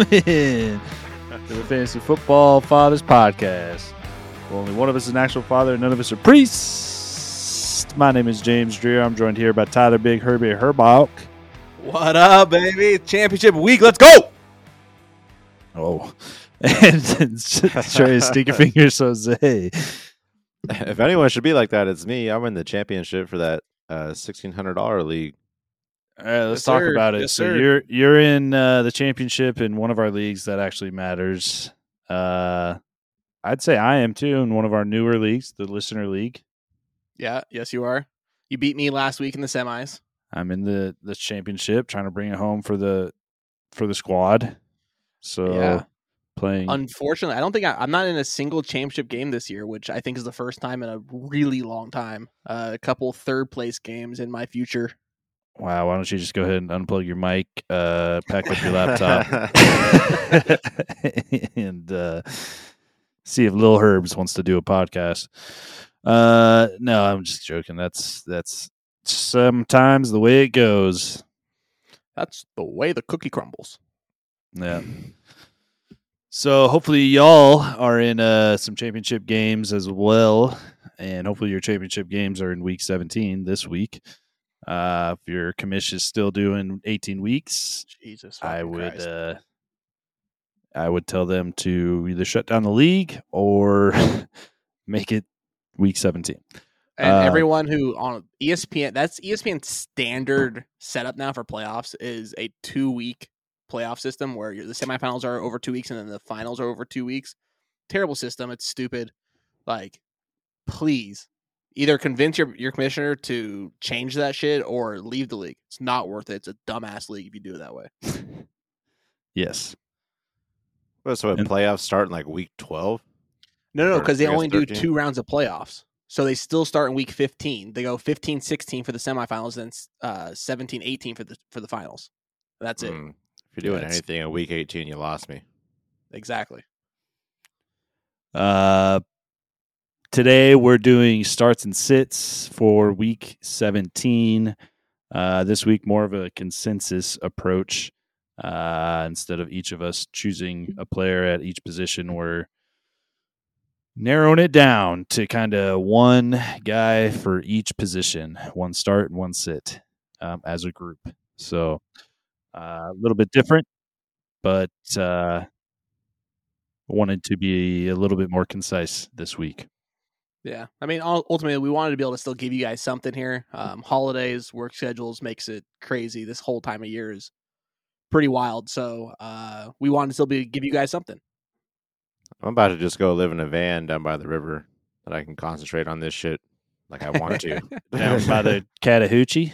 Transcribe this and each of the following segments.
Welcome in to the Fantasy Football Fathers Podcast. Well, only one of us is an actual father, and none of us are priests. My name is James Dreer. I'm joined here by Tyler Big Herbie Herbalk. What up, baby? Championship week. Let's go. Oh, and Trey Stinker Fingers Jose. If anyone should be like that, it's me. I'm in the championship for that uh, sixteen hundred dollar league. All right, let's Yes, talk sir. about it. Yes, so sir. you're you're in uh, the championship in one of our leagues that actually matters. Uh, I'd say I am too in one of our newer leagues, the listener league. Yeah, yes, you are. You beat me last week in the semis. I'm in the the championship, trying to bring it home for the for the squad. So Yeah. playing. Unfortunately, I don't think I, I'm not in a single championship game this year, which I think is the first time in a really long time. Uh, a couple third place games in my future. Wow, why don't you just go ahead and unplug your mic, uh, pack up your laptop, and uh, see if Lil Herbs wants to do a podcast. Uh, no, I'm just joking. That's that's sometimes the way it goes. That's the way the cookie crumbles. Yeah. So hopefully y'all are in uh, some championship games as well, and hopefully your championship games are in week 17 this week. Uh, if your commission is still doing 18 weeks, Jesus, I would Christ. uh, I would tell them to either shut down the league or make it week 17. and uh, everyone who on ESPN, that's ESPN standard setup now for playoffs is a two week playoff system where the semifinals are over two weeks and then the finals are over two weeks. Terrible system. It's stupid. Like, please either convince your, your commissioner to change that shit or leave the league. It's not worth it. It's a dumbass league if you do it that way. Yes. Well, so And- playoffs start in like week twelve. No, no, because they I guess only do two rounds of playoffs. So they still start in week 15. They go 15 16 for the semifinals, then uh, 17 18 for the for the finals. That's it. Mm. If you're doing That's- anything in week eighteen, you lost me. Exactly. Uh, today we're doing starts and sits for week 17. Uh, this week, more of a consensus approach. Uh, instead of each of us choosing a player at each position, we're narrowing it down to kind of one guy for each position, one start and one sit um, as a group. So uh, a little bit different, but uh, wanted to be a little bit more concise this week. Yeah. I mean, ultimately, we wanted to be able to still give you guys something here. Um, holidays, work schedules makes it crazy. This whole time of year is pretty wild. So uh, we wanted to still be give you guys something. I'm about to just go live in a van down by the river that I can concentrate on this shit like I want to. Down by the Chattahoochee.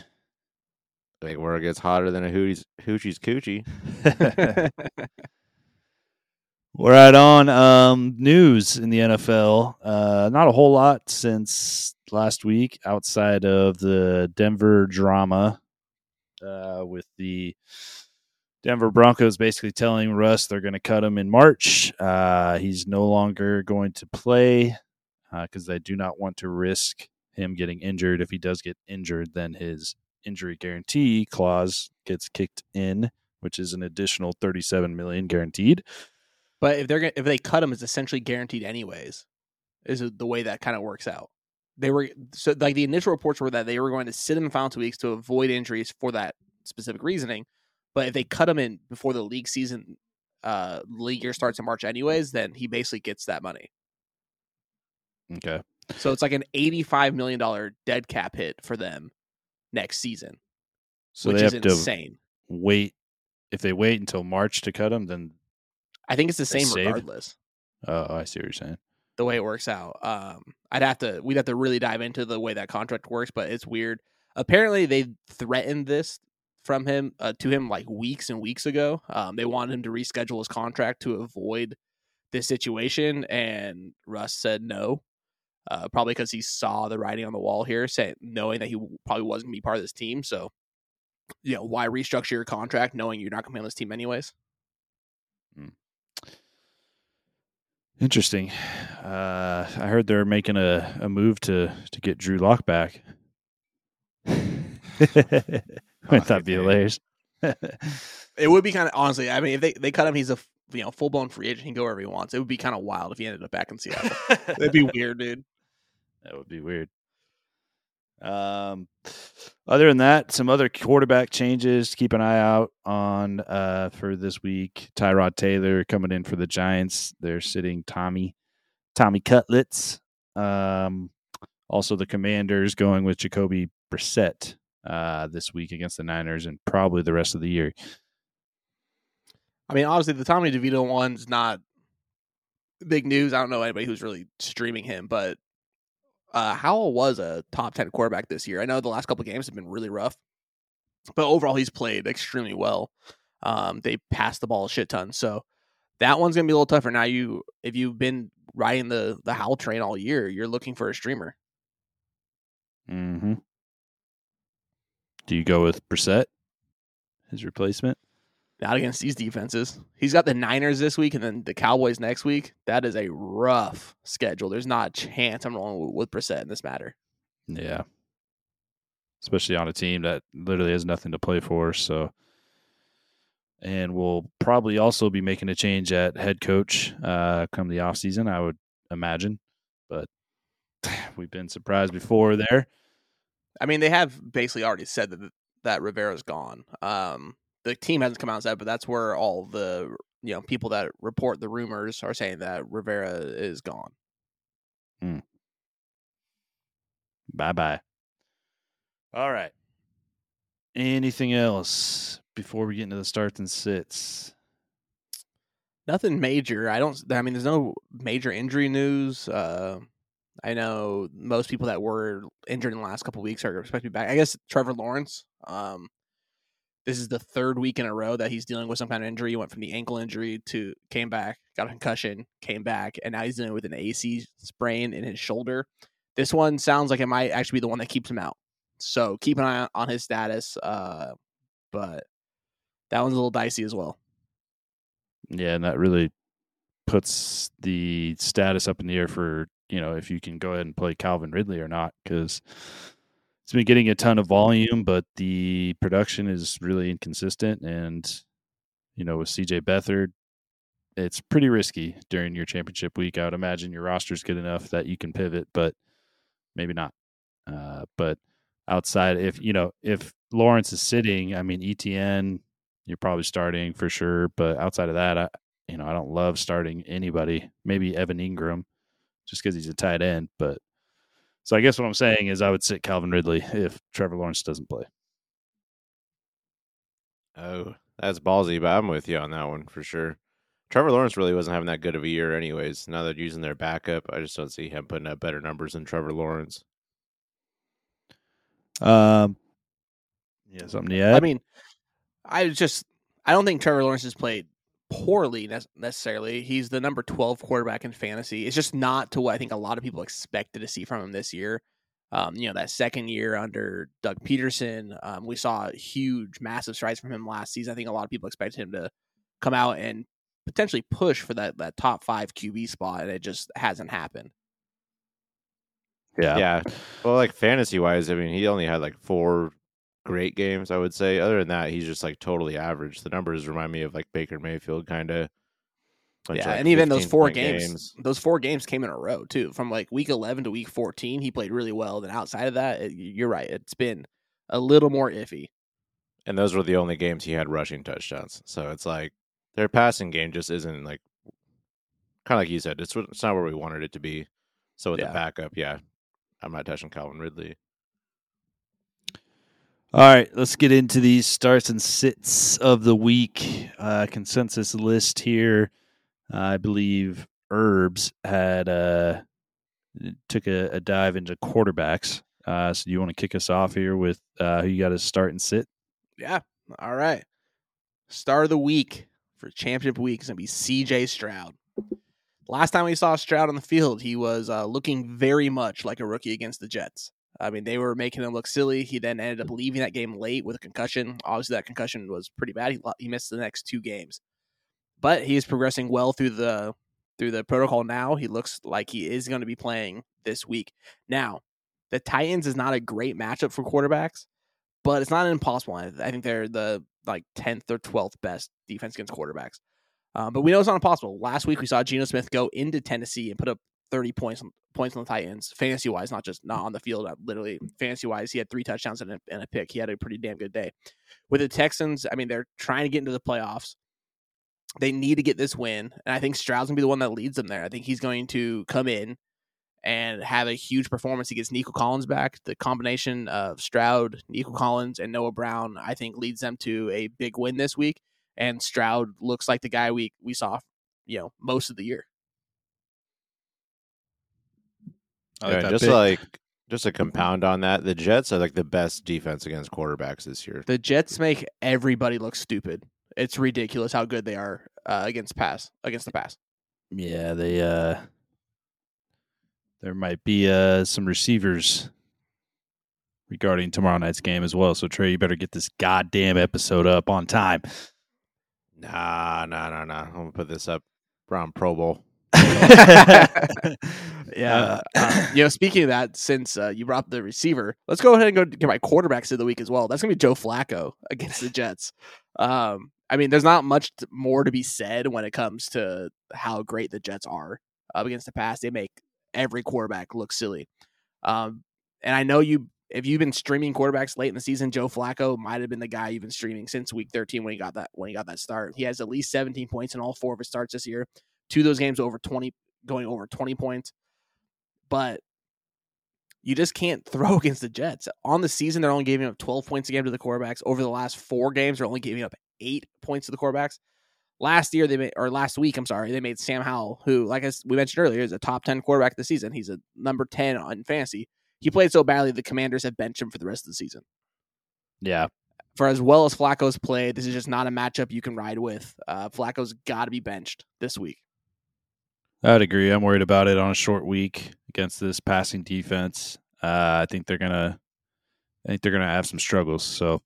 like where it gets hotter than a hoochie's hoochie's coochie. Right on. Um, news in the NFL. Uh, not a whole lot since last week, outside of the Denver drama uh, with the Denver Broncos basically telling Russ they're going to cut him in March. Uh, he's no longer going to play because they do not want to risk him getting injured. If he does get injured, then his injury guarantee clause gets kicked in, which is an additional thirty-seven million guaranteed. But if they're gonna, if they cut him, it's essentially guaranteed anyways. Is the way that kind of works out. They were so like the initial reports were that they were going to sit him in the final two weeks to avoid injuries for that specific reasoning. But if they cut him in before the league season, uh, league year starts in March anyways, then he basically gets that money. Okay. So it's like an eighty-five million dollar dead cap hit for them next season, So which they is have to insane. wait. If they wait until March to cut him, then I think it's the same save? regardless. oh, I see what you're saying. the way it works out. Um, I'd have to we'd have to really dive into the way that contract works, but it's weird. Apparently, they threatened this from him uh, to him like weeks and weeks ago. Um, they wanted him to reschedule his contract to avoid this situation, and Russ said no. Uh, probably because he saw the writing on the wall here, saying knowing that he probably wasn't gonna be part of this team. So, you know, why restructure your contract knowing you're not gonna be on this team anyways? Interesting. Uh, I heard they're making a, a move to to get Drew Lock back. Wouldn't that be hilarious? It would be kind of honestly. I mean, if they, they cut him, he's a you know full blown free agent. He can go wherever he wants. It would be kind of wild if he ended up back in Seattle. That'd be weird, dude. That would be weird. Um, other than that, some other quarterback changes. to Keep an eye out on uh, for this week. Tyrod Taylor coming in for the Giants. They're sitting Tommy Tommy Cutlets. Um, also, the Commanders going with Jacoby Brissett uh, this week against the Niners and probably the rest of the year. I mean, obviously the Tommy DeVito one's not big news. I don't know anybody who's really streaming him, but uh, Howell was a top ten quarterback this year. I know the last couple games have been really rough, but overall he's played extremely well. Um, they passed the ball a shit ton, so that one's gonna be a little tougher. Now, you if you've been riding the the Howell train all year, you're looking for a streamer. Mm-hmm. Do you go with Brissett, his replacement? Not against these defenses. He's got the Niners this week and then the Cowboys next week. That is a rough schedule. There's not a chance I'm rolling with Brissett in this matter. Yeah. Especially on a team that literally has nothing to play for. So, and we'll probably also be making a change at head coach uh, come the off season, I would imagine. But we've been surprised before there. I mean, they have basically already said that that Rivera's gone. Um, the team hasn't come out and said, but that's where all the you know people that report the rumors are saying that Rivera is gone. Bye bye. All right. Anything else before we get into the starts and sits? Nothing major. I don't. I mean, there's no major injury news. Uh, I know most people that were injured in the last couple weeks are expected to be back. I guess Trevor Lawrence. Um, this is the third week in a row that he's dealing with some kind of injury. He went from the ankle injury to came back, got a concussion, came back, and now he's dealing with an AC sprain in his shoulder. This one sounds like it might actually be the one that keeps him out. So keep an eye on his status. Uh, but that one's a little dicey as well. Yeah, and that really puts the status up in the air for you know if you can go ahead and play Calvin Ridley or not because it's been getting a ton of volume, but the production is really inconsistent. And you know with CJ Beathard, it's pretty risky during your championship week. I would imagine your roster's good enough that you can pivot, but maybe not. Uh, but outside, if you know if Lawrence is sitting, I mean Etienne you're probably starting for sure. But outside of that, I you know I don't love starting anybody. Maybe Evan Engram, just because he's a tight end. But so I guess what I'm saying is I would sit Calvin Ridley if Trevor Lawrence doesn't play. Oh, that's ballsy, but I'm with you on that one for sure. Trevor Lawrence really wasn't having that good of a year, anyways. Now they're using their backup. I just don't see him putting up better numbers than Trevor Lawrence. Um, yeah, something to add. I mean, I just I don't think Trevor Lawrence has played poorly necessarily. He's the number 12 quarterback in fantasy. It's just not to what I think a lot of people expected to see from him this year. Um, you know, that second year under Doug Pederson, um, we saw huge, massive strides from him last season. I think a lot of people expected him to come out and potentially push for that that top five QB spot, and it just hasn't happened. yeah, Yeah. Well, like fantasy wise, I mean, he only had like four great games, I would say. Other than that, he's just like totally average. The numbers remind me of like Baker Mayfield kind of. yeah, and even those four games, those four games came in a row too. From like week eleven to week fourteen, he played really well. Then outside of that, it, you're right, it's been a little more iffy. And those were the only games he had rushing touchdowns. So it's like their passing game just isn't like kind of like you said, it's it's not where we wanted it to be. So with Yeah. the backup, yeah, I'm not touching Calvin Ridley. All right, let's get into these starts and sits of the week. Uh, consensus list here. I believe Herbs had uh, took a, a dive into quarterbacks. Uh, so you want to kick us off here with uh, who you got to start and sit? Yeah. All right. Star of the week for championship week is gonna be C.J. Stroud. Last time we saw Stroud on the field, he was uh, looking very much like a rookie against the Jets. I mean, they were making him look silly. He then ended up leaving that game late with a concussion. Obviously, that concussion was pretty bad. He he missed the next two games, but he is progressing well through the through the protocol now. He looks like he is going to be playing this week. Now, the Titans is not a great matchup for quarterbacks, but it's not an impossible. one. I think they're the like tenth or twelfth best defense against quarterbacks. Um, but we know it's not impossible. Last week we saw Geno Smith go into Tennessee and put up thirty points points on the Titans, fantasy wise, not just not on the field. Uh, literally, fantasy wise, he had three touchdowns and a, and a pick. He had a pretty damn good day. With the Texans, I mean, they're trying to get into the playoffs. They need to get this win, and I think Stroud's gonna be the one that leads them there. I think he's going to come in and have a huge performance. He gets Nico Collins back. The combination of Stroud, Nico Collins, and Noah Brown, I think, leads them to a big win this week. And Stroud looks like the guy we we saw, you know, most of the year. I like Yeah, just pick. like just a compound on that, the Jets are like the best defense against quarterbacks this year. The Jets make everybody look stupid. It's ridiculous how good they are uh, against pass against the pass. yeah, they uh there might be uh some receivers regarding tomorrow night's game as well. So Trey, you better get this goddamn episode up on time. Nah, nah, nah, nah. I'm gonna put this up around Pro Bowl. yeah. Uh, you know, speaking of that, since uh, you brought the receiver, let's go ahead and go get my quarterbacks of the week as well. That's gonna be Joe Flacco against the Jets. Um, I mean, there's not much more to be said when it comes to how great the Jets are up against the pass. They make every quarterback look silly. Um, and I know you, if you've been streaming quarterbacks late in the season, Joe Flacco might have been the guy you've been streaming since week 13 when he got that when he got that start. He has at least 17 points in all four of his starts this year. Two of those games over 20, going over 20 points. But you just can't throw against the Jets. On the season, they're only giving up 12 points a game to the quarterbacks. Over the last four games, they're only giving up eight points to the quarterbacks. Last year, they made, or last week, I'm sorry, they made Sam Howell, who, like I, s- we mentioned earlier, is a top 10 quarterback of the season. He's a number 10 on fantasy. He played so badly, the commanders have benched him for the rest of the season. yeah. For as well as Flacco's played, this is just not a matchup you can ride with. Uh, Flacco's got to be benched this week. I'd agree. I'm worried about it on a short week against this passing defense. Uh, I think they're gonna, I think they're gonna have some struggles. So,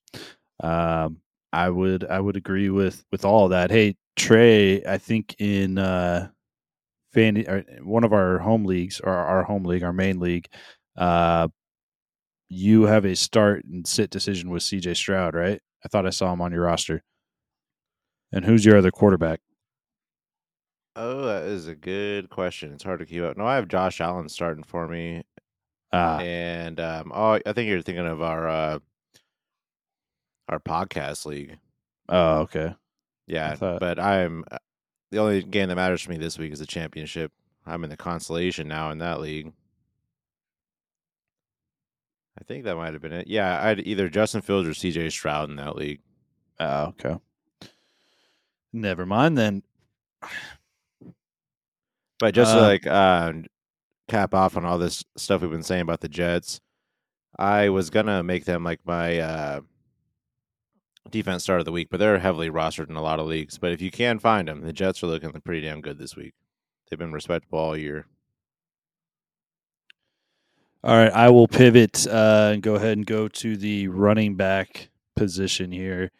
um, I would, I would agree with with all that. Hey, Trey, I think in uh, fan, or one of our home leagues, or our home league, our main league, uh, you have a start and sit decision with C.J. Stroud, right? I thought I saw him on your roster. And who's your other quarterback? Oh, that is a good question. It's hard to keep up. No, I have Josh Allen starting for me, Ah, and um, oh, I think you're thinking of our uh, our podcast league. oh, okay. Yeah, thought- but I'm uh, the only game that matters for me this week is the championship. I'm in the consolation now in that league. I think that might have been it. Yeah, I had either Justin Fields or CJ Stroud in that league. Oh, okay. Never mind then. But just to Uh, like uh, cap off on all this stuff we've been saying about the Jets, I was gonna make them like my uh, defense start of the week, but they're heavily rostered in a lot of leagues. But if you can find them, the Jets are looking pretty damn good this week. They've been respectable all year. All right, I will pivot uh, and go ahead and go to the running back position here.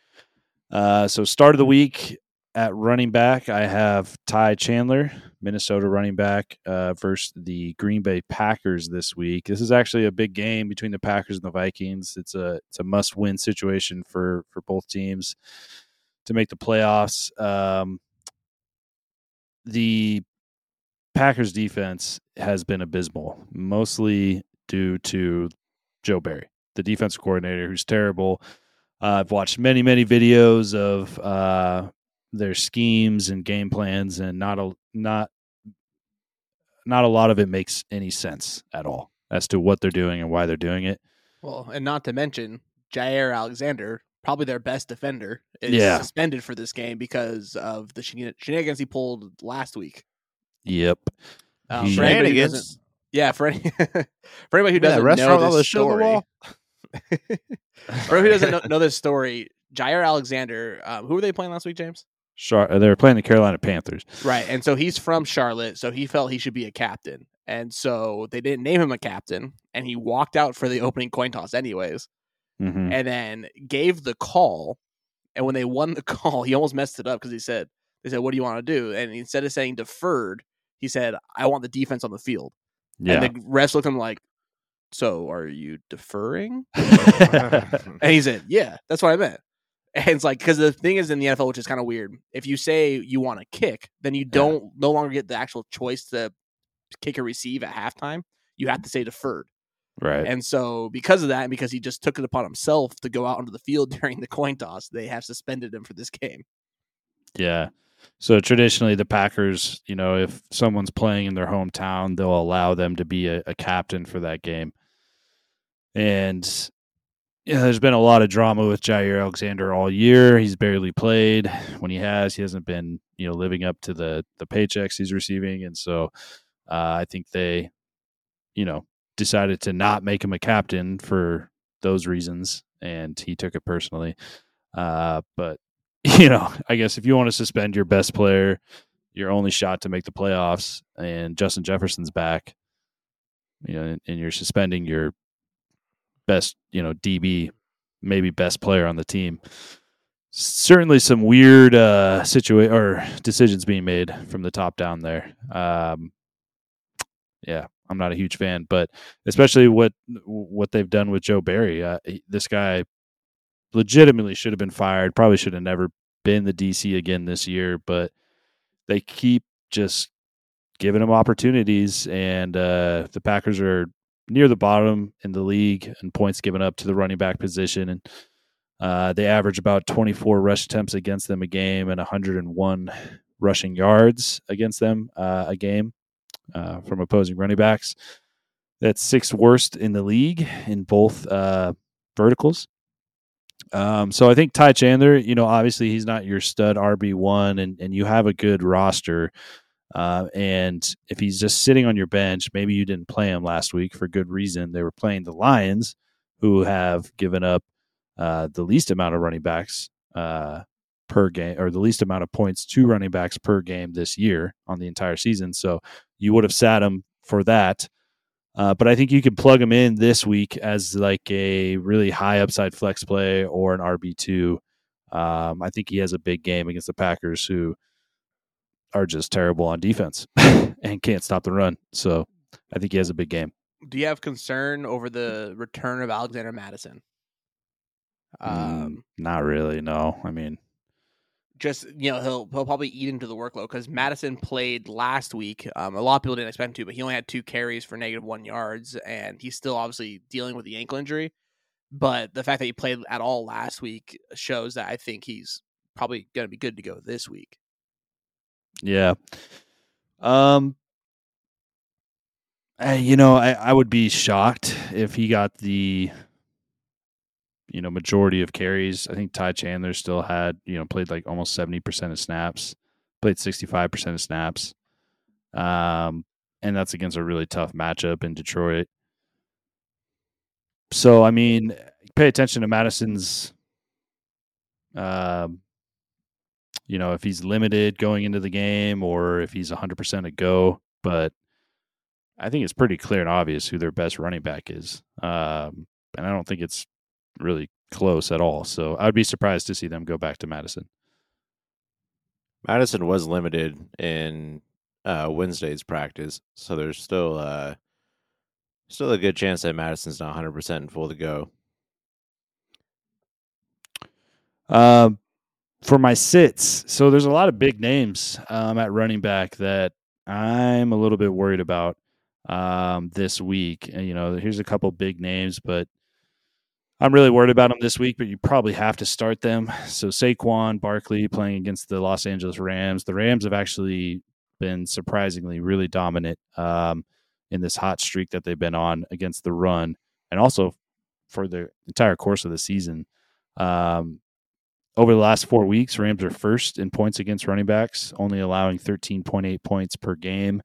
Uh, so, start of the week at running back, I have Ty Chandler, Minnesota running back, uh, versus the Green Bay Packers this week. This is actually a big game between the Packers and the Vikings. It's a it's a must win situation for for both teams to make the playoffs. Um, the Packers defense has been abysmal, mostly due to Joe Barry, the defense coordinator, who's terrible. Uh, I've watched many, many videos of uh, their schemes and game plans, and not a not not a lot of it makes any sense at all as to what they're doing and why they're doing it. Well, and not to mention Jaire Alexander, probably their best defender, is Yeah. suspended for this game because of the shenan- shenanigans he pulled last week. Yep. Um, for anybody who doesn't- Shenanigans. yeah, for, any, for anybody who doesn't restaurant know on this show the story, wall? for anybody who doesn't know, know this story, Jaire Alexander, um, who were they playing last week, James? Char- they were playing the Carolina Panthers. Right, and so he's from Charlotte, so he felt he should be a captain, and so they didn't name him a captain, and he walked out for the opening coin toss anyways. hmm and then gave the call. And when they won the call, he almost messed it up because he said, "They said, what do you want to do?" And instead of saying deferred, he said, "I want the defense on the field." Yeah. And the refs looked at him like, So are you deferring? and he said, Yeah, that's what I meant. And it's like because the thing is in the NFL, which is kind of weird. If you say you want to kick, then you don't no longer get the actual choice to kick or receive at halftime. You have to say deferred. right. And so because of that, and because he just took it upon himself to go out onto the field during the coin toss, they have suspended him for this game. Yeah. So traditionally, the Packers, you know, if someone's playing in their hometown, they'll allow them to be a, a captain for that game. And yeah, there's been a lot of drama with Jaire Alexander all year. He's barely played. When he has, he hasn't been, you know, living up to the the paychecks he's receiving. And so, uh, I think they, you know, decided to not make him a captain for those reasons, and he took it personally. Uh, but you know, I guess if you want to suspend your best player, your only shot to make the playoffs, and Justin Jefferson's back, you know, and, and you're suspending your best, you know, DB, maybe best player on the team. Certainly, some weird uh, situation or decisions being made from the top down there. Um, yeah, I'm not a huge fan, but especially what what they've done with Joe Barry. Uh, this guy legitimately should have been fired. Probably should have never been the DC again this year, but they keep just giving him opportunities, and uh, the Packers are near the bottom in the league in points given up to the running back position, and uh, they average about 24 rush attempts against them a game and 101 rushing yards against them uh, a game uh, from opposing running backs. That's sixth worst in the league in both uh, verticals. Um, so I think Ty Chandler, you know, obviously he's not your stud RB one, and and you have a good roster. Uh, and if he's just sitting on your bench, maybe you didn't play him last week for good reason. They were playing the Lions, who have given up uh, the least amount of running backs uh, per game, or the least amount of points to running backs per game this year on the entire season. So you would have sat him for that. Uh, but I think you could plug him in this week as like a really high upside flex play or an RB two. Um, I think he has a big game against the Packers, who are just terrible on defense and can't stop the run. So I think he has a big game. Do you have concern over the return of Alexander Mattison? Um, Mm, not really. No, I mean, just you know he'll he'll probably eat into the workload because Mattison played last week. Um, a lot of people didn't expect him to, but he only had two carries for negative one yards, and he's still obviously dealing with the ankle injury. But the fact that he played at all last week shows that I think he's probably going to be good to go this week. Yeah. Um, you know, I, I would be shocked if he got the you know majority of carries. I think Ty Chandler still had you know played like almost seventy percent of snaps, played sixty five percent of snaps, um, and that's against a really tough matchup in Detroit. So I mean, pay attention to Mattison's. Um, you know, if he's limited going into the game or if he's 100% a go. But I think it's pretty clear and obvious who their best running back is. Um, and I don't think it's really close at all. So I would be surprised to see them go back to Mattison. Mattison was limited in uh, Wednesday's practice, so there's still uh, still a good chance that Mattison's not 100 percent in full to go. Um, for my sits, so there's a lot of big names um, at running back that I'm a little bit worried about um, this week. And, you know, here's a couple big names, but I'm really worried about them this week. But you probably have to start them. So Saquon Barkley playing against the Los Angeles Rams. The Rams have actually been surprisingly really dominant um, in this hot streak that they've been on against the run, and also for the entire course of the season. Um, over the last four weeks, Rams are first in points against running backs, only allowing 13.8 points per game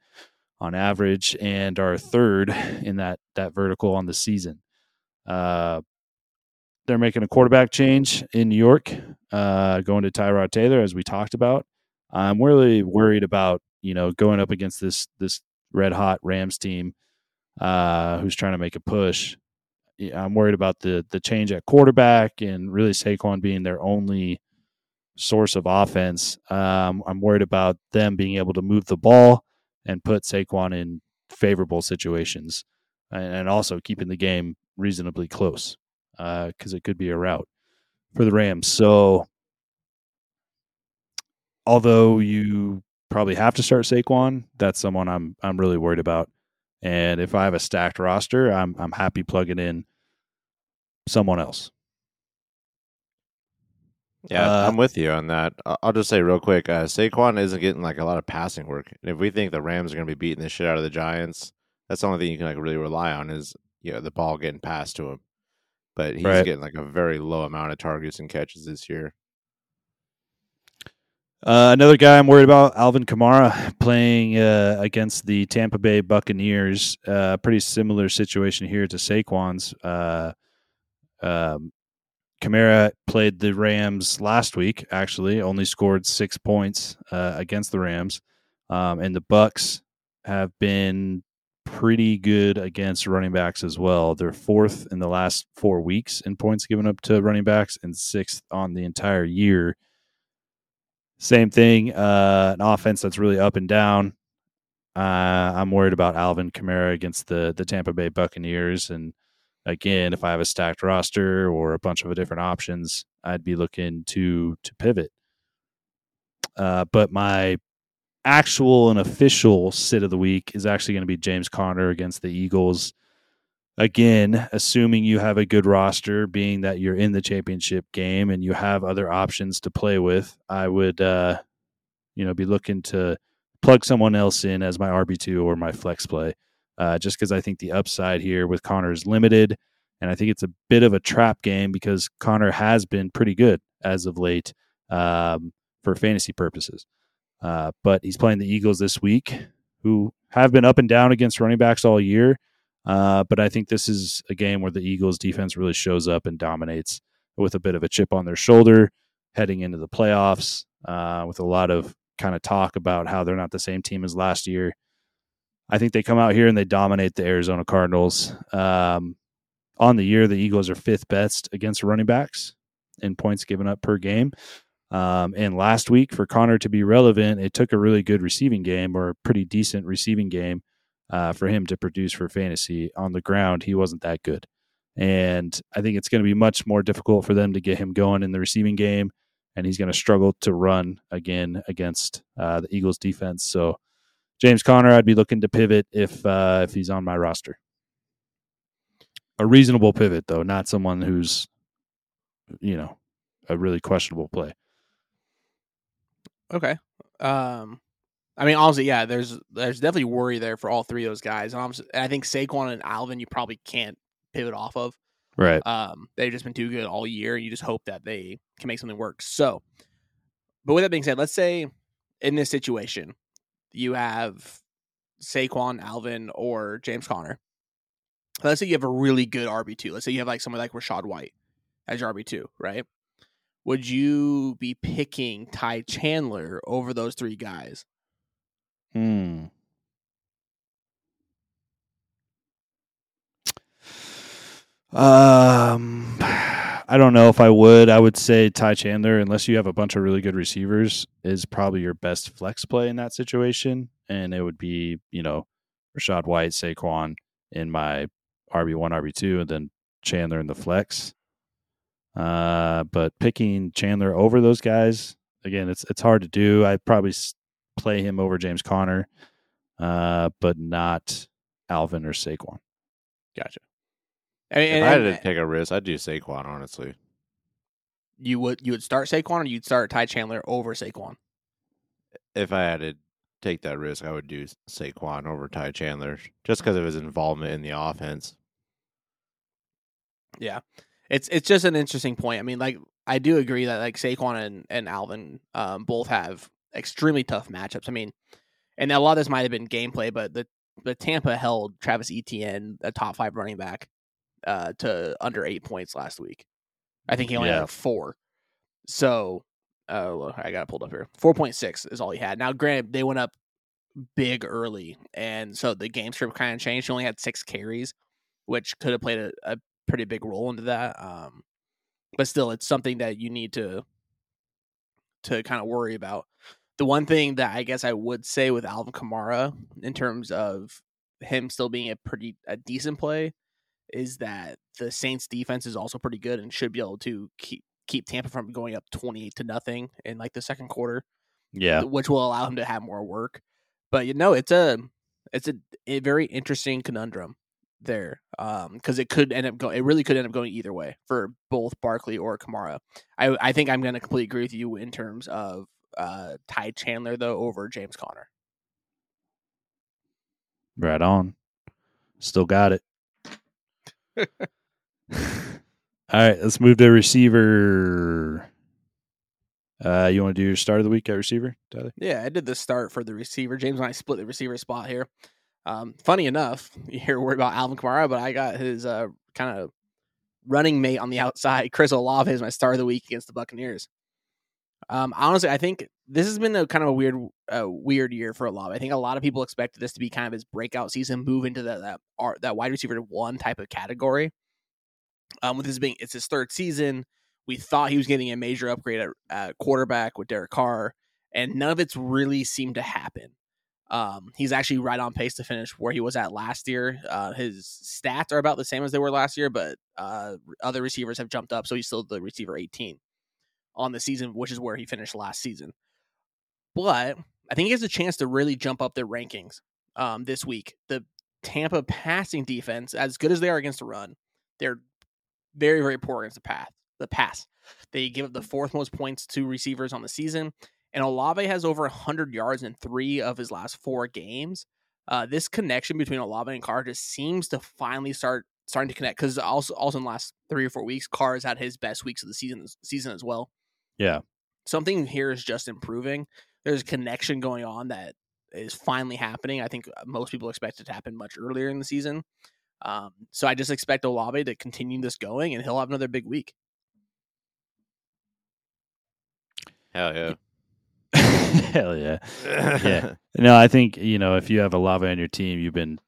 on average, and are third in that that vertical on the season. Uh, they're making a quarterback change in New York, uh, going to Tyrod Taylor, as we talked about. I'm really worried about you know going up against this this red hot Rams team, uh, who's trying to make a push. I'm worried about the the change at quarterback and really Saquon being their only source of offense. Um, I'm worried about them being able to move the ball and put Saquon in favorable situations. and, and also keeping the game reasonably close because uh, it could be a route for the Rams. So, although you probably have to start Saquon, that's someone I'm I'm really worried about. And if I have a stacked roster, I'm I'm happy plugging in someone else. Yeah, uh, I'm with you on that. I'll just say real quick, uh, Saquon isn't getting like a lot of passing work. And if we think the Rams are going to be beating the shit out of the Giants, that's the only thing you can like really rely on is you know the ball getting passed to him. But he's right. getting like a very low amount of targets and catches this year. Uh, another guy I'm worried about, Alvin Kamara, playing uh, against the Tampa Bay Buccaneers. Uh, pretty similar situation here to Saquon's. Uh, um, Kamara played the Rams last week. Actually, only scored six points uh, against the Rams, um, and the Bucs have been pretty good against running backs as well. They're fourth in the last four weeks in points given up to running backs, and sixth on the entire year. Same thing, uh, an offense that's really up and down. Uh, I'm worried about Alvin Kamara against the the Tampa Bay Buccaneers, and again, if I have a stacked roster or a bunch of different options, I'd be looking to to pivot. Uh, but my actual and official sit of the week is actually going to be James Conner against the Eagles. Again, assuming you have a good roster, being that you're in the championship game and you have other options to play with, I would, uh, you know, be looking to plug someone else in as my RB two or my flex play uh, just because I think the upside here with Conner is limited. And I think it's a bit of a trap game because Conner has been pretty good as of late um, for fantasy purposes. Uh, but he's playing the Eagles this week, who have been up and down against running backs all year. Uh, but I think this is a game where the Eagles defense really shows up and dominates with a bit of a chip on their shoulder heading into the playoffs, uh, with a lot of kind of talk about how they're not the same team as last year. I think they come out here and they dominate the Arizona Cardinals. Um, on the year, the Eagles are fifth best against running backs in points given up per game. Um, and last week, for Conner to be relevant, it took a really good receiving game or a pretty decent receiving game uh, for him to produce for fantasy. On the ground, he wasn't that good. And I think it's going to be much more difficult for them to get him going in the receiving game. And he's going to struggle to run again against uh, the Eagles defense. So James Conner, I'd be looking to pivot if uh, if he's on my roster. A reasonable pivot, though, not someone who's, you know, a really questionable play. Okay. Um, I mean, honestly, yeah, there's there's definitely worry there for all three of those guys, and, and I think Saquon and Alvin, you probably can't pivot off of. Right. Um, they've just been too good all year. You just hope that they can make something work. So, but with that being said, let's say in this situation, you have Saquon, Alvin, or James Conner. Let's say you have a really good RB two. Let's say you have like someone like Rachaad White as your RB two, right? Would you be picking Ty Chandler over those three guys? Hmm. Um, I don't know if I would. I would say Ty Chandler, unless you have a bunch of really good receivers, is probably your best flex play in that situation. And it would be, you know, Rachaad White, Saquon in my RB one, RB two, and then Chandler in the flex. Uh, but picking Chandler over those guys, again, it's it's hard to do. I'd probably play him over James Conner, uh, but not Alvin or Saquon. Gotcha. I mean, if and, I had to take a risk, I'd do Saquon. Honestly, you would you would start Saquon, or you'd start Ty Chandler over Saquon. If I had to take that risk, I would do Saquon over Ty Chandler, just because of his involvement in the offense. Yeah, it's it's just an interesting point. I mean, like I do agree that like Saquon and and Alvin um, both have extremely tough matchups. I mean, and a lot of this might have been gameplay, but the the Tampa held Travis Etienne, a top five running back, uh, to under eight points last week. I think he only yeah. had four. So, uh, I got it pulled up here. Four point six is all he had. Now, granted, they went up big early, and so the game script kind of changed. He only had six carries, which could have played a, a pretty big role into that. Um, but still, it's something that you need to to kind of worry about. The one thing that I guess I would say with Alvin Kamara in terms of him still being a pretty a decent play is that the Saints defense is also pretty good and should be able to keep keep Tampa from going up 28 to nothing in like the second quarter, Yeah. which will allow him to have more work. But you know, it's a it's a, a very interesting conundrum there um because it could end up going it really could end up going either way for both Barkley or Kamara. I I think I'm going to completely agree with you in terms of uh Ty Chandler though over James Conner. Right on. Still got it. All right, let's move to receiver. Uh, you want to do your start of the week at receiver, Tyler? Yeah, I did the start for the receiver. James and I split the receiver spot here. Um, funny enough, you hear worried about Alvin Kamara, but I got his uh, kind of running mate on the outside. Chris Olave is my start of the week against the Buccaneers. Um, honestly, I think this has been a kind of a weird, uh, weird year for Olave. I think a lot of people expected this to be kind of his breakout season, move into that that ar- that wide receiver one type of category. Um, with this being it's his third season, we thought he was getting a major upgrade at, at quarterback with Derek Carr, and none of it's really seemed to happen. Um, he's actually right on pace to finish where he was at last year. Uh, his stats are about the same as they were last year, but uh, other receivers have jumped up, so he's still the receiver 18 on the season, which is where he finished last season. But I think he has a chance to really jump up their rankings um, this week. The Tampa passing defense, as good as they are against the run, they're very, very poor against the pass. The pass. They give up the fourth most points to receivers on the season, and Olave has over 100 yards in three of his last four games. Uh, this connection between Olave and Carr just seems to finally start starting to connect because also also in the last three or four weeks, Carr has had his best weeks of the season season as well. Yeah. Something here is just improving. There's a connection going on that is finally happening. I think most people expect it to happen much earlier in the season. Um, so I just expect Olave to continue this going, and he'll have another big week. Hell yeah. Hell yeah. Yeah. No, I think, you know, if you have Olave lava on your team, you've been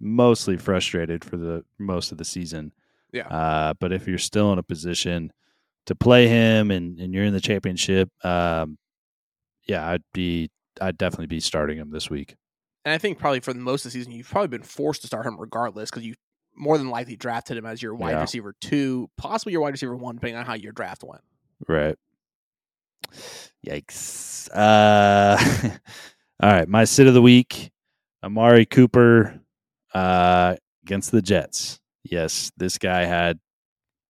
mostly frustrated for the most of the season. Yeah. Uh, but if you're still in a position to play him and, and you're in the championship, um, yeah, I'd be I'd definitely be starting him this week. And I think probably for the most of the season, you've probably been forced to start him regardless because you more than likely drafted him as your wide Yeah. receiver two, possibly your wide receiver one, depending on how your draft went. Right. Yikes. Uh, all right. My sit of the week Amari Cooper uh, against the Jets. Yes, this guy had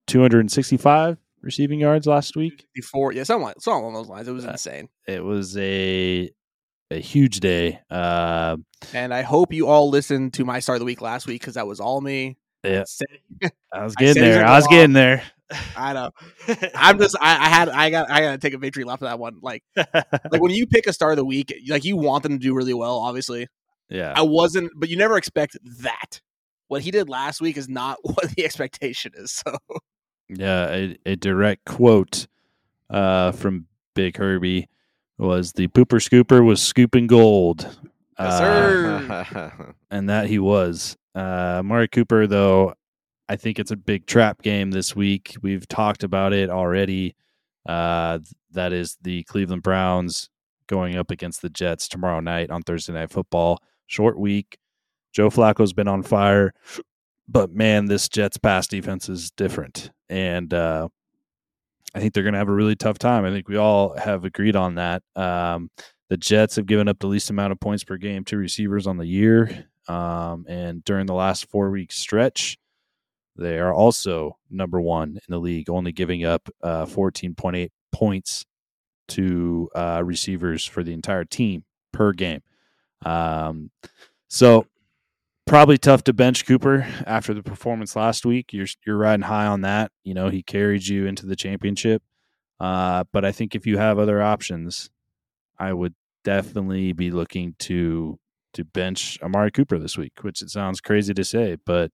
265 receiving yards last week. Before, yeah, something, like, something along those lines. It was Uh, insane. It was a a huge day. Uh, And I hope you all listened to my start of the week last week because that was all me. Yeah. I was getting he's there. I was go getting there. I know. I'm just, I, I had, I got, I got to take a victory lap for that one. Like, like when you pick a star of the week, like you want them to do really well, obviously. yeah. I wasn't, but you never expect that. What he did last week is not what the expectation is. So Yeah, a, a direct quote uh, from Big Herbie was the pooper scooper was scooping gold. Yes, Uh, sir. and that he was. Uh, Mari Cooper, though, I think it's a big trap game this week. We've talked about it already. Uh, that is the Cleveland Browns going up against the Jets tomorrow night on Thursday Night Football. Short week. Joe Flacco's been on fire, but man, this Jets pass defense is different. And uh, I think they're going to have a really tough time. I think we all have agreed on that. Um, the Jets have given up the least amount of points per game to receivers on the year. Um, and during the last four week stretch, they are also number one in the league, only giving up uh, 14.8 points to uh, receivers for the entire team per game. Um, so probably tough to bench Cooper after the performance last week. You're you're riding high on that. You know he carried you into the championship. Uh, but I think if you have other options, I would definitely be looking to to bench Amari Cooper this week, which it sounds crazy to say, but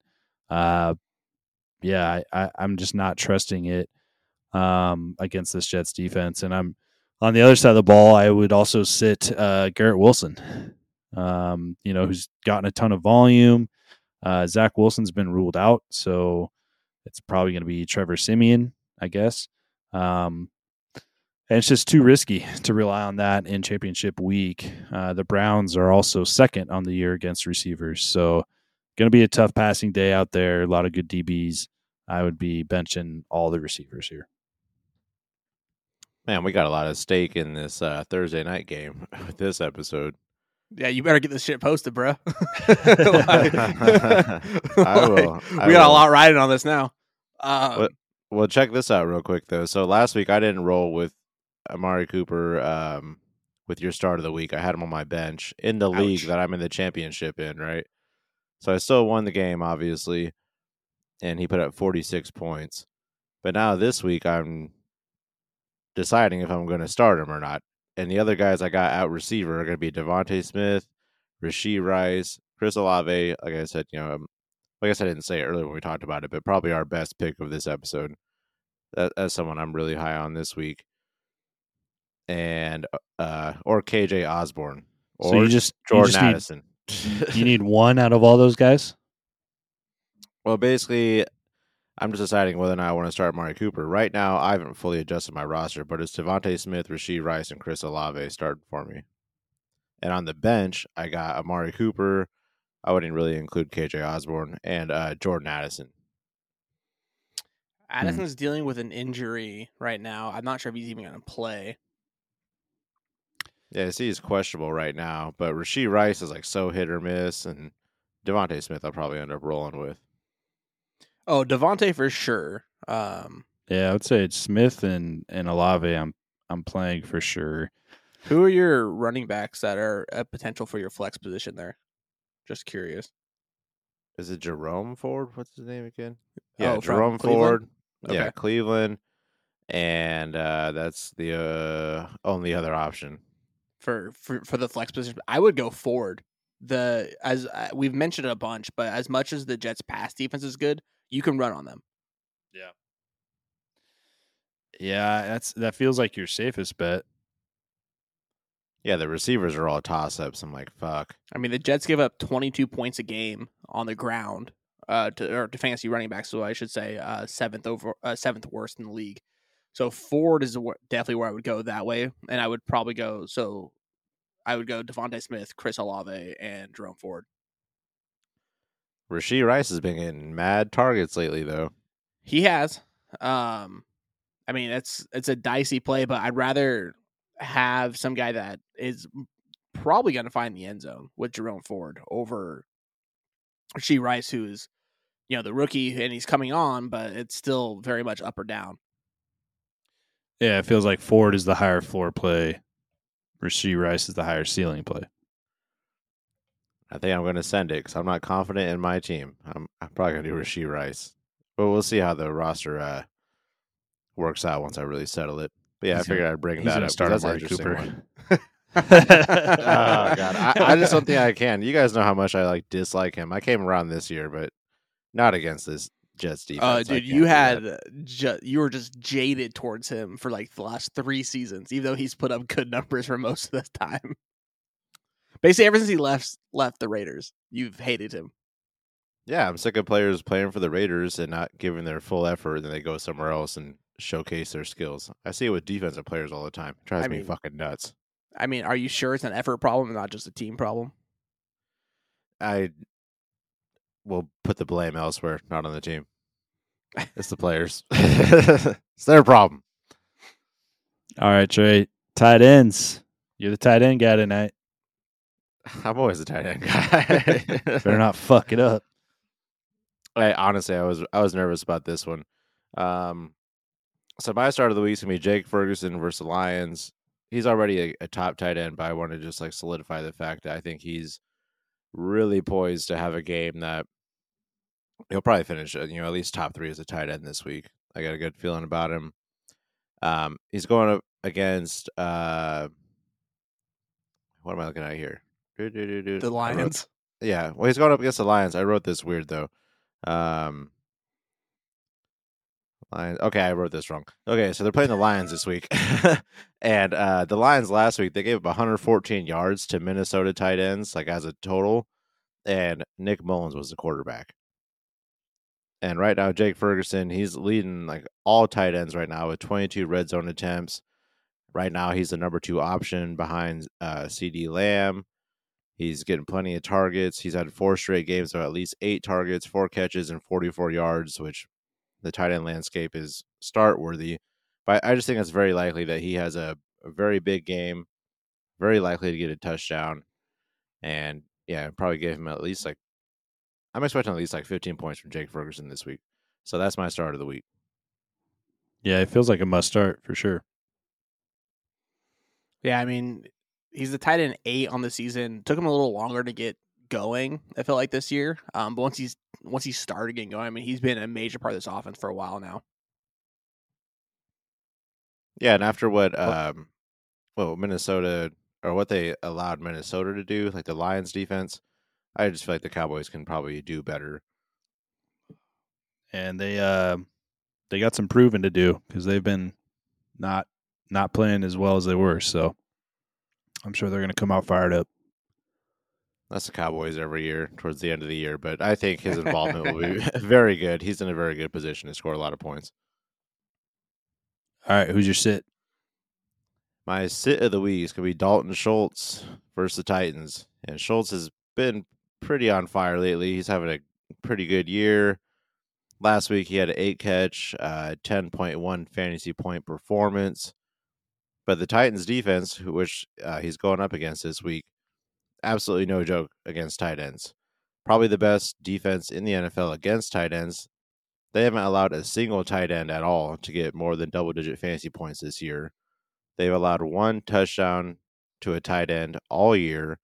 uh, yeah, I, I, I'm just not trusting it um, against this Jets defense. And I'm on the other side of the ball. I would also sit uh, Garrett Wilson, um, you know, who's gotten a ton of volume. Uh, Zach Wilson's been ruled out, so it's probably going to be Trevor Siemian, I guess. Um, And it's just too risky to rely on that in championship week. Uh, the Browns are also second on the year against receivers. So, going to be a tough passing day out there. A lot of good DBs. I would be benching all the receivers here. Man, we got a lot of stake in this uh, Thursday night game with this episode. Yeah, you better get this shit posted, bro. I will. I we got a lot riding on this now. Um, What- Well, check this out real quick though. So last week I didn't roll with Amari Cooper um, with your start of the week. I had him on my bench in the league that I'm in the championship in, right? So I still won the game, obviously, and he put up 46 points. But now this week I'm deciding if I'm going to start him or not. And the other guys I got out receiver are going to be DeVonta Smith, Rashee Rice, Chris Olave. Like I said, you know, um, I guess I didn't say it earlier when we talked about it, but probably our best pick of this episode. That, that's someone I'm really high on this week. And uh or KJ Osborn. Or So you just you Jordan just need, Addison. you need one out of all those guys. well, basically, I'm just deciding whether or not I want to start Mari Cooper. Right now, I haven't fully adjusted my roster, but it's DeVonta Smith, Rashee Rice, and Chris Olave starting for me. And on the bench, I got Amari Cooper. I wouldn't really include KJ Osborn and uh, Jordan Addison. Addison's dealing with an injury right now. I'm not sure if he's even going to play. Yeah, I see he's questionable right now, but Rashee Rice is like so hit or miss, and DeVonta Smith I'll probably end up rolling with. Oh, DeVonta for sure. Um, Yeah, I would say it's Smith and and Olave. I'm I'm playing for sure. who are your running backs that are a potential for your flex position there? Just curious. Is it Jerome Ford? What's his name again? Yeah, Oh, Jerome Cleveland? Ford. Yeah, Cleveland, and uh, that's the uh, only other option. for for for the flex position. I would go forward. The as uh, we've mentioned it a bunch, but as much as the Jets' pass defense is good, you can run on them. Yeah, Yeah, that's that feels like your safest bet. Yeah, the receivers are all toss ups. I'm like, fuck. I mean, the Jets give up 22 points a game on the ground uh, to or to fantasy running backs. So I should say uh, seventh over uh, seventh worst in the league. So Ford is definitely where I would go that way, and I would probably go. So I would go DeVonta Smith, Chris Olave, and Jerome Ford. Rashee Rice has been getting mad targets lately, though. He has. Um, I mean, it's it's a dicey play, but I'd rather have some guy that is probably going to find the end zone with Jerome Ford over She Rice, who is you know the rookie and he's coming on, but it's still very much up or down. Yeah, it feels like Ford is the higher floor play. Rashee Rice is the higher ceiling play. I think I'm going to send it because I'm not confident in my team. I'm, I'm probably going to do Rashee Rice, but we'll see how the roster uh, works out once I really settle it. But yeah, He's I figured I'd bring that gonna start that's interesting Cooper. oh god, I, I just don't think I can. You guys know how much I like dislike him. I came around this year, but not against this Jets defense. Uh, dude, you had ju- you were just jaded towards him for like the last three seasons, even though he's put up good numbers for most of the time. Basically, ever since he left left the Raiders, you've hated him. Yeah, I'm sick of players playing for the Raiders and not giving their full effort, and then they go somewhere else and showcase their skills. I see it with defensive players all the time. It drives I me fucking nuts. I mean, are you sure it's an effort problem and not just a team problem? I will put the blame elsewhere, not on the team. It's the players. it's their problem. All right, Trey. Tight ends. You're the tight end guy tonight. I'm always a tight end guy. Better not fuck it up. I honestly, I was I was nervous about this one. Um, so my start of the week is gonna be Jake Ferguson versus the Lions. He's already a, a top tight end, but I want to just like solidify the fact that I think he's really poised to have a game that he'll probably finish. uh, You know, at least top three as a tight end this week. I got a good feeling about him. Um, he's going up against uh, what am I looking at here? The I wrote- Lions. yeah, well, he's going up against the Lions. I wrote this weird though. Um, Lions. Okay, I wrote this wrong. Okay, so they're playing the Lions this week, and uh, the Lions last week they gave up 114 yards to Minnesota tight ends, like as a total, and Nick Mullens was the quarterback. And right now, Jake Ferguson, he's leading like all tight ends right now with 22 red zone attempts. Right now, he's the number two option behind uh, CeeDee Lamb. He's getting plenty of targets. He's had four straight games of at least eight targets, four catches, and 44 yards, which the tight end landscape is start worthy. But I just think it's very likely that he has a, a very big game, very likely to get a touchdown. And yeah, probably give him at least like, I'm expecting at least like 15 points from Jake Ferguson this week. So that's my start of the week. Yeah, it feels like a must start for sure. Yeah, I mean, he's the tight end eight on the season. Took him a little longer to get going. I felt like this year, um, but once he's once he started getting going, I mean, he's been a major part of this offense for a while now. Yeah, and after what um, well Minnesota or what they allowed Minnesota to do, like the Lions defense, I just feel like the Cowboys can probably do better. And they uh, they got some proving to do because they've been not not playing as well as they were. So I'm sure they're going to come out fired up. That's the Cowboys every year towards the end of the year, but I think his involvement will be very good. He's in a very good position to score a lot of points. All right, who's your sit? My sit of the week is going to be Dalton Schultz versus the Titans. And Schultz has been pretty on fire lately. He's having a pretty good year. Last week he had an eight catch, uh, 10.1 fantasy point performance. But the Titans defense, which uh, he's going up against this week, absolutely no joke against tight ends. Probably the best defense in the NFL against tight ends. They haven't allowed a single tight end at all to get more than double digit fantasy points this year. They've allowed one touchdown to a tight end all year.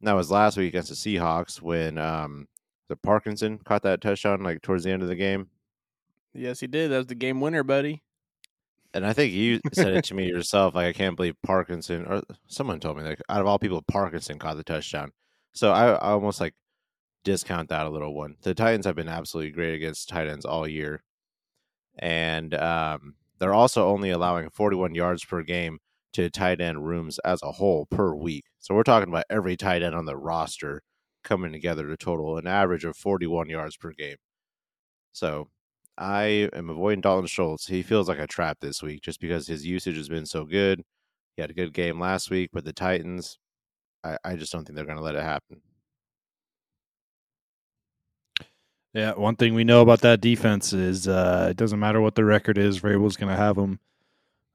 And that was last week against the Seahawks when um, the Parkinson caught that touchdown like towards the end of the game. Yes, he did. That was the game winner, buddy. And I think you said it to me yourself. Like I can't believe Parkinson, or someone told me like out of all people, Parkinson caught the touchdown. So I, I almost like discount that a little one. The Titans have been absolutely great against tight ends all year, and um, they're also only allowing 41 yards per game to tight end rooms as a whole per week. So we're talking about every tight end on the roster coming together to total an average of 41 yards per game. So I am avoiding Dalton Schultz. He feels like a trap this week just because his usage has been so good. He had a good game last week, but the Titans, I, I just don't think they're going to let it happen. Yeah, one thing we know about that defense is uh, it doesn't matter what the record is. Vrabel's going to have them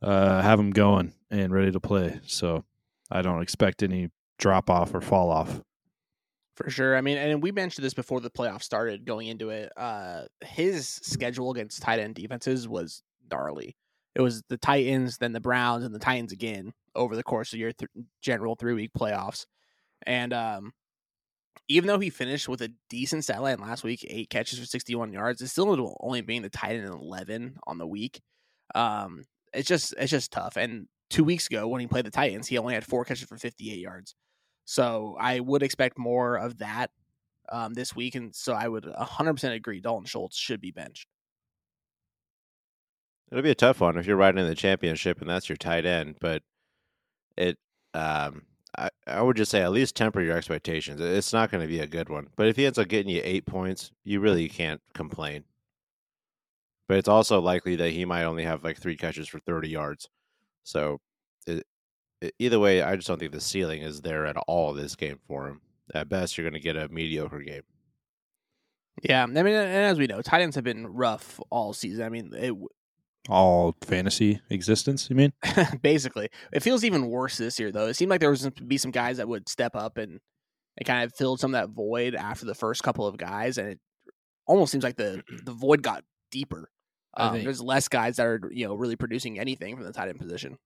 uh, have them going and ready to play. So I don't expect any drop off or fall off. For sure. I mean, and we mentioned this before the playoffs started going into it. Uh, his schedule against tight end defenses was gnarly. It was the Titans, then the Browns, and the Titans again over the course of your th- general three week playoffs. And um, even though he finished with a decent stat line last week, eight catches for 61 yards, it's still only being the tight end 11 on the week. Um, it's just it's just tough. And two weeks ago when he played the Titans, he only had four catches for 58 yards. So I would expect more of that um, this week, and so I would 100% agree. Dalton Schultz should be benched. It'll be a tough one if you're riding in the championship and that's your tight end, but it um, I, I would just say at least temper your expectations. It's not going to be a good one, but if he ends up getting you eight points, you really can't complain. But it's also likely that he might only have like three catches for 30 yards. So either way, I just don't think the ceiling is there at all this game for him. At best, you're going to get a mediocre game. Yeah, I mean, and as we know, tight ends have been rough all season. I mean, it, all fantasy existence. You mean? basically, it feels even worse this year, though. It seemed like there was to be some guys that would step up and it kind of filled some of that void after the first couple of guys, and it almost seems like the the void got deeper. Um, there's less guys that are you know really producing anything from the tight end position.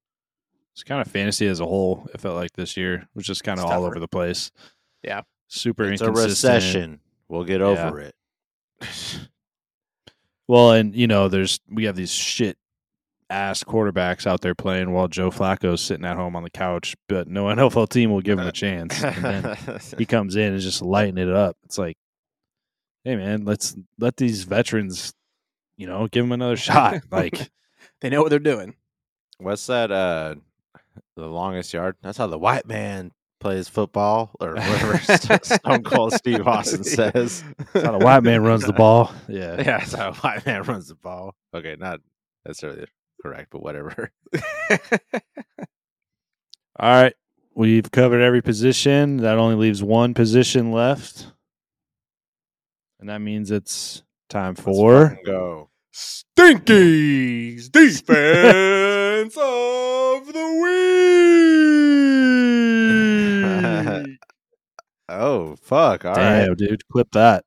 It's kind of fantasy as a whole. It felt like this year was just kind of all over the place. Yeah, super it's inconsistent. a recession. We'll get over yeah. it. well, and you know, there's we have these shit ass quarterbacks out there playing while Joe Flacco's sitting at home on the couch, but no NFL team will give him a chance. And then he comes in and just lighting it up. It's like, hey man, let's let these veterans, you know, give them another shot. Like they know what they're doing. What's that? Uh, the longest yard. That's how the white man plays football, or whatever Stone Cold Steve Austin says. That's how the white man runs the ball. Yeah, yeah. That's how a white man runs the ball. Okay, not necessarily correct, but whatever. All right. We've covered every position. That only leaves one position left. And that means it's time for go. Stinky's defense of the week. Oh fuck! All right. Damn, dude. Clip that.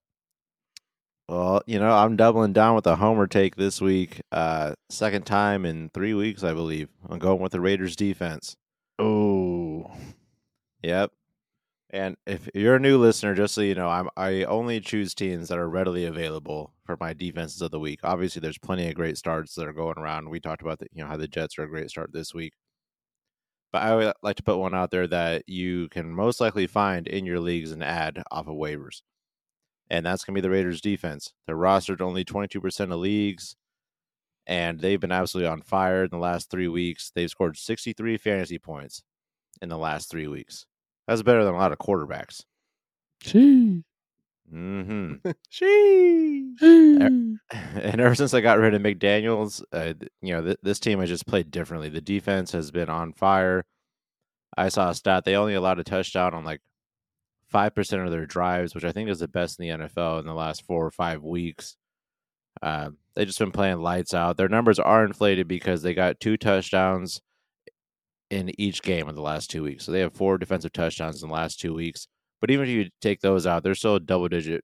Well, you know, I'm doubling down with a homer take this week. Uh, second time in three weeks, I believe. I'm going with the Raiders defense. Oh. Yep. And if you're a new listener, just so you know, I'm I only choose teams that are readily available for my defenses of the week. Obviously, there's plenty of great starts that are going around. We talked about the, you know how the Jets are a great start this week. But I would like to put one out there that you can most likely find in your leagues and add off of waivers. And that's going to be the Raiders defense. They're rostered only 22% of leagues, and they've been absolutely on fire in the last three weeks. They've scored 63 fantasy points in the last three weeks. That's better than a lot of quarterbacks. hmm She. and ever since I got rid of McDaniels, uh, you know, th- this team has just played differently. The defense has been on fire. I saw a stat; they only allowed a touchdown on like five percent of their drives, which I think is the best in the NFL in the last four or five weeks. Uh, they just been playing lights out. Their numbers are inflated because they got two touchdowns in each game in the last two weeks. So they have four defensive touchdowns in the last two weeks. But even if you take those out, they're still a double-digit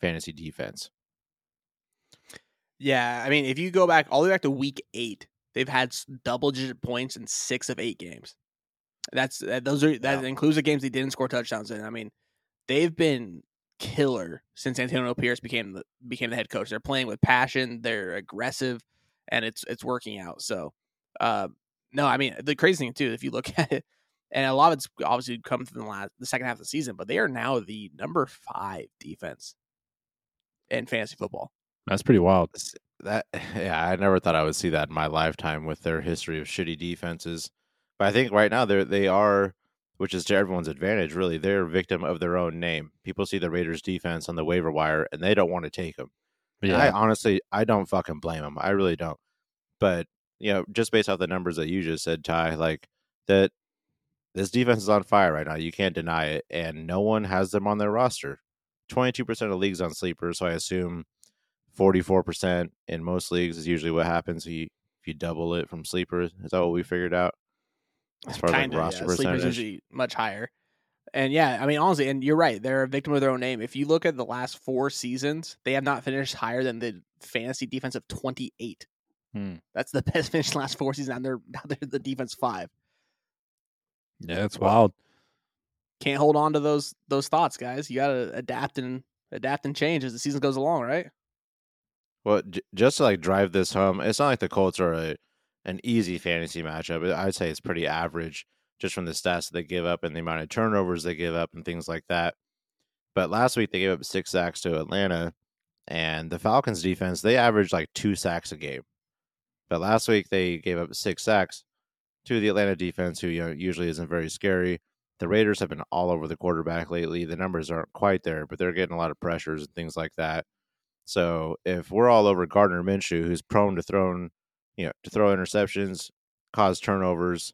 fantasy defense. Yeah, I mean, if you go back all the way back to week eight, they've had double-digit points in six of eight games. That's that, those are that Yeah. includes the games they didn't score touchdowns in. I mean, they've been killer since Antonio Pierce became the became the head coach. They're playing with passion. They're aggressive, and it's it's working out. So, uh, no, I mean the crazy thing too, if you look at it, and a lot of it's obviously come from the last the second half of the season, but they are now the number five defense in fantasy football. That's pretty wild. That yeah, I never thought I would see that in my lifetime with their history of shitty defenses. But I think right now they they are, which is to everyone's advantage. Really, they're a victim of their own name. People see the Raiders defense on the waiver wire and they don't want to take them. I honestly, I don't fucking blame them. I really don't. But you know, just based off the numbers that you just said, Ty, like that, this defense is on fire right now. You can't deny it, and no one has them on their roster. Twenty-two percent of leagues on sleepers, so I assume forty-four percent in most leagues is usually what happens. If you if you double it from sleepers, is that what we figured out? As far as like roster yeah. Sleepers usually much higher. And yeah, I mean honestly, and you're right, they're a victim of their own name. If you look at the last four seasons, they have not finished higher than the fantasy defense of 28. Hmm. That's the best finish last four seasons, and they're now they're the defense five. Yeah, it's wild. Can't hold on to those those thoughts, guys. You gotta adapt and adapt and change as the season goes along, right? Well, j- just to like drive this home, it's not like the Colts are a, an easy fantasy matchup. I'd say it's pretty average just from the stats that they give up and the amount of turnovers they give up and things like that. But last week they gave up six sacks to Atlanta, and the Falcons defense they averaged like two sacks a game. But last week they gave up six sacks to the Atlanta defense, who you know usually isn't very scary. The Raiders have been all over the quarterback lately. The numbers aren't quite there, but they're getting a lot of pressures and things like that. So if we're all over Gardner Minshew, who's prone to throwing, you know, to throw interceptions, cause turnovers,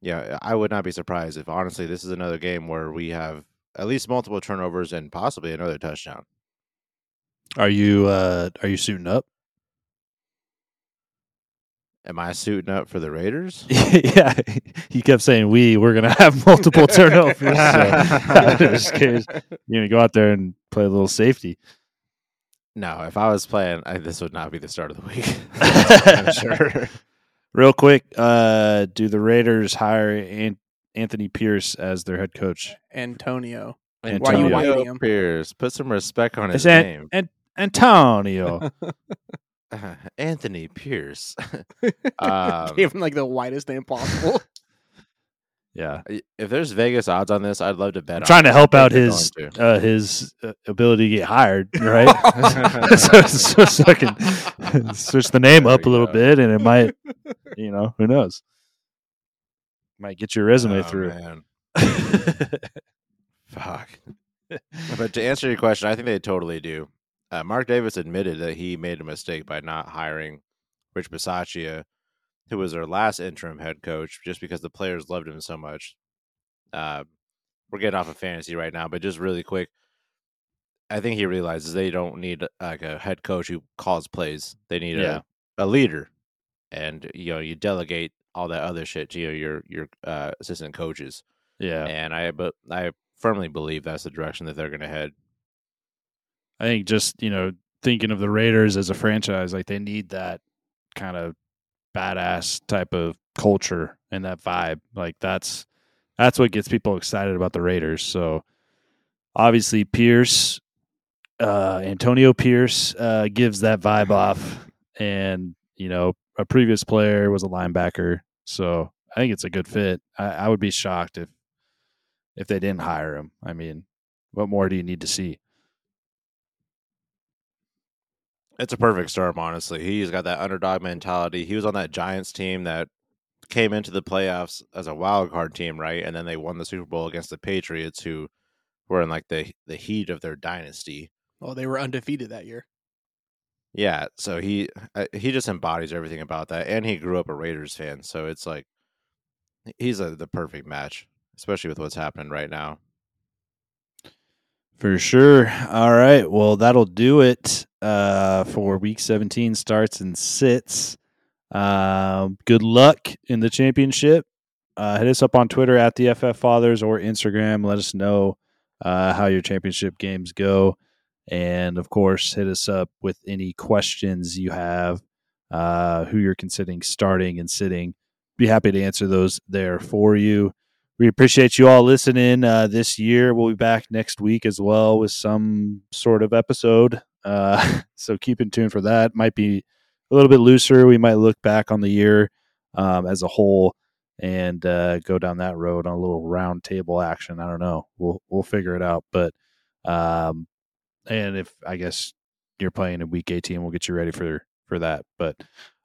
yeah, I would not be surprised if honestly this is another game where we have at least multiple turnovers and possibly another touchdown. Are you uh are you suiting up? Am I suiting up for the Raiders? yeah. He kept saying we we're gonna have multiple turnovers. so I'm just curious. You're gonna go out there and play a little safety. No, if I was playing, I, this would not be the start of the week. I'm sure. Real quick, uh, do the Raiders hire An- Anthony Pierce as their head coach? Antonio. Why you Antonio him? Pierce, put some respect on his It's An- name. An- Antonio. Anthony Pierce. um, Gave him like the whitest name possible. yeah. if there's Vegas odds on this, I'd love to bet. I'm on trying to help out his to. uh, his uh, ability to get hired, right? so, so, so I can switch the name There up a little go. bit, and it might, you know, who knows? Might get your resume Oh, through. man. Fuck. but to answer your question, I think they totally do. Uh, Mark Davis admitted that he made a mistake by not hiring Rich Bisaccia who was their last interim head coach, just because the players loved him so much. Uh, we're getting off of fantasy right now, but just really quick, I think he realizes they don't need like a head coach who calls plays. They need Yeah. a, a leader, and you know you delegate all that other shit to your your, your uh, assistant coaches. Yeah. And I but I firmly believe that's the direction that they're going to head. I think just, you know, thinking of the Raiders as a franchise, like they need that kind of badass type of culture and that vibe. Like that's that's what gets people excited about the Raiders. So obviously Pierce uh Antonio Pierce uh gives that vibe off and you know a previous player was a linebacker. So I think it's a good fit. I, I would be shocked if if they didn't hire him. I mean, what more do you need to see? It's a perfect storm, honestly. He's got that underdog mentality. He was on that Giants team that came into the playoffs as a wild card team, right? And then they won the Super Bowl against the Patriots, who were in like the the heat of their dynasty. Well, they were undefeated that year. Yeah, so he uh, he just embodies everything about that, and he grew up a Raiders fan, so it's like he's a, the perfect match, especially with what's happening right now. For sure. All right. Well, that'll do it uh, for week 17 starts and sits. Um, good luck in the championship. Uh, hit us up on Twitter at the FF Fathers or Instagram. Let us know uh, how your championship games go. And of course, hit us up with any questions you have, uh, who you're considering starting and sitting. Be happy to answer those there for you. We appreciate you all listening uh, this year. We'll be back next week as well with some sort of episode. Uh, so keep in tune for that. Might be a little bit looser. We might look back on the year um, as a whole and uh, go down that road on a little round table action. I don't know. We'll we'll figure it out. But um, and if I guess you're playing in week 18, we'll get you ready for for that. But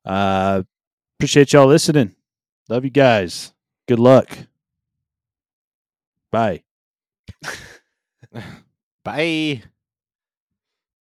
uh, appreciate y'all listening. Love you guys. Good luck. Bye. Bye.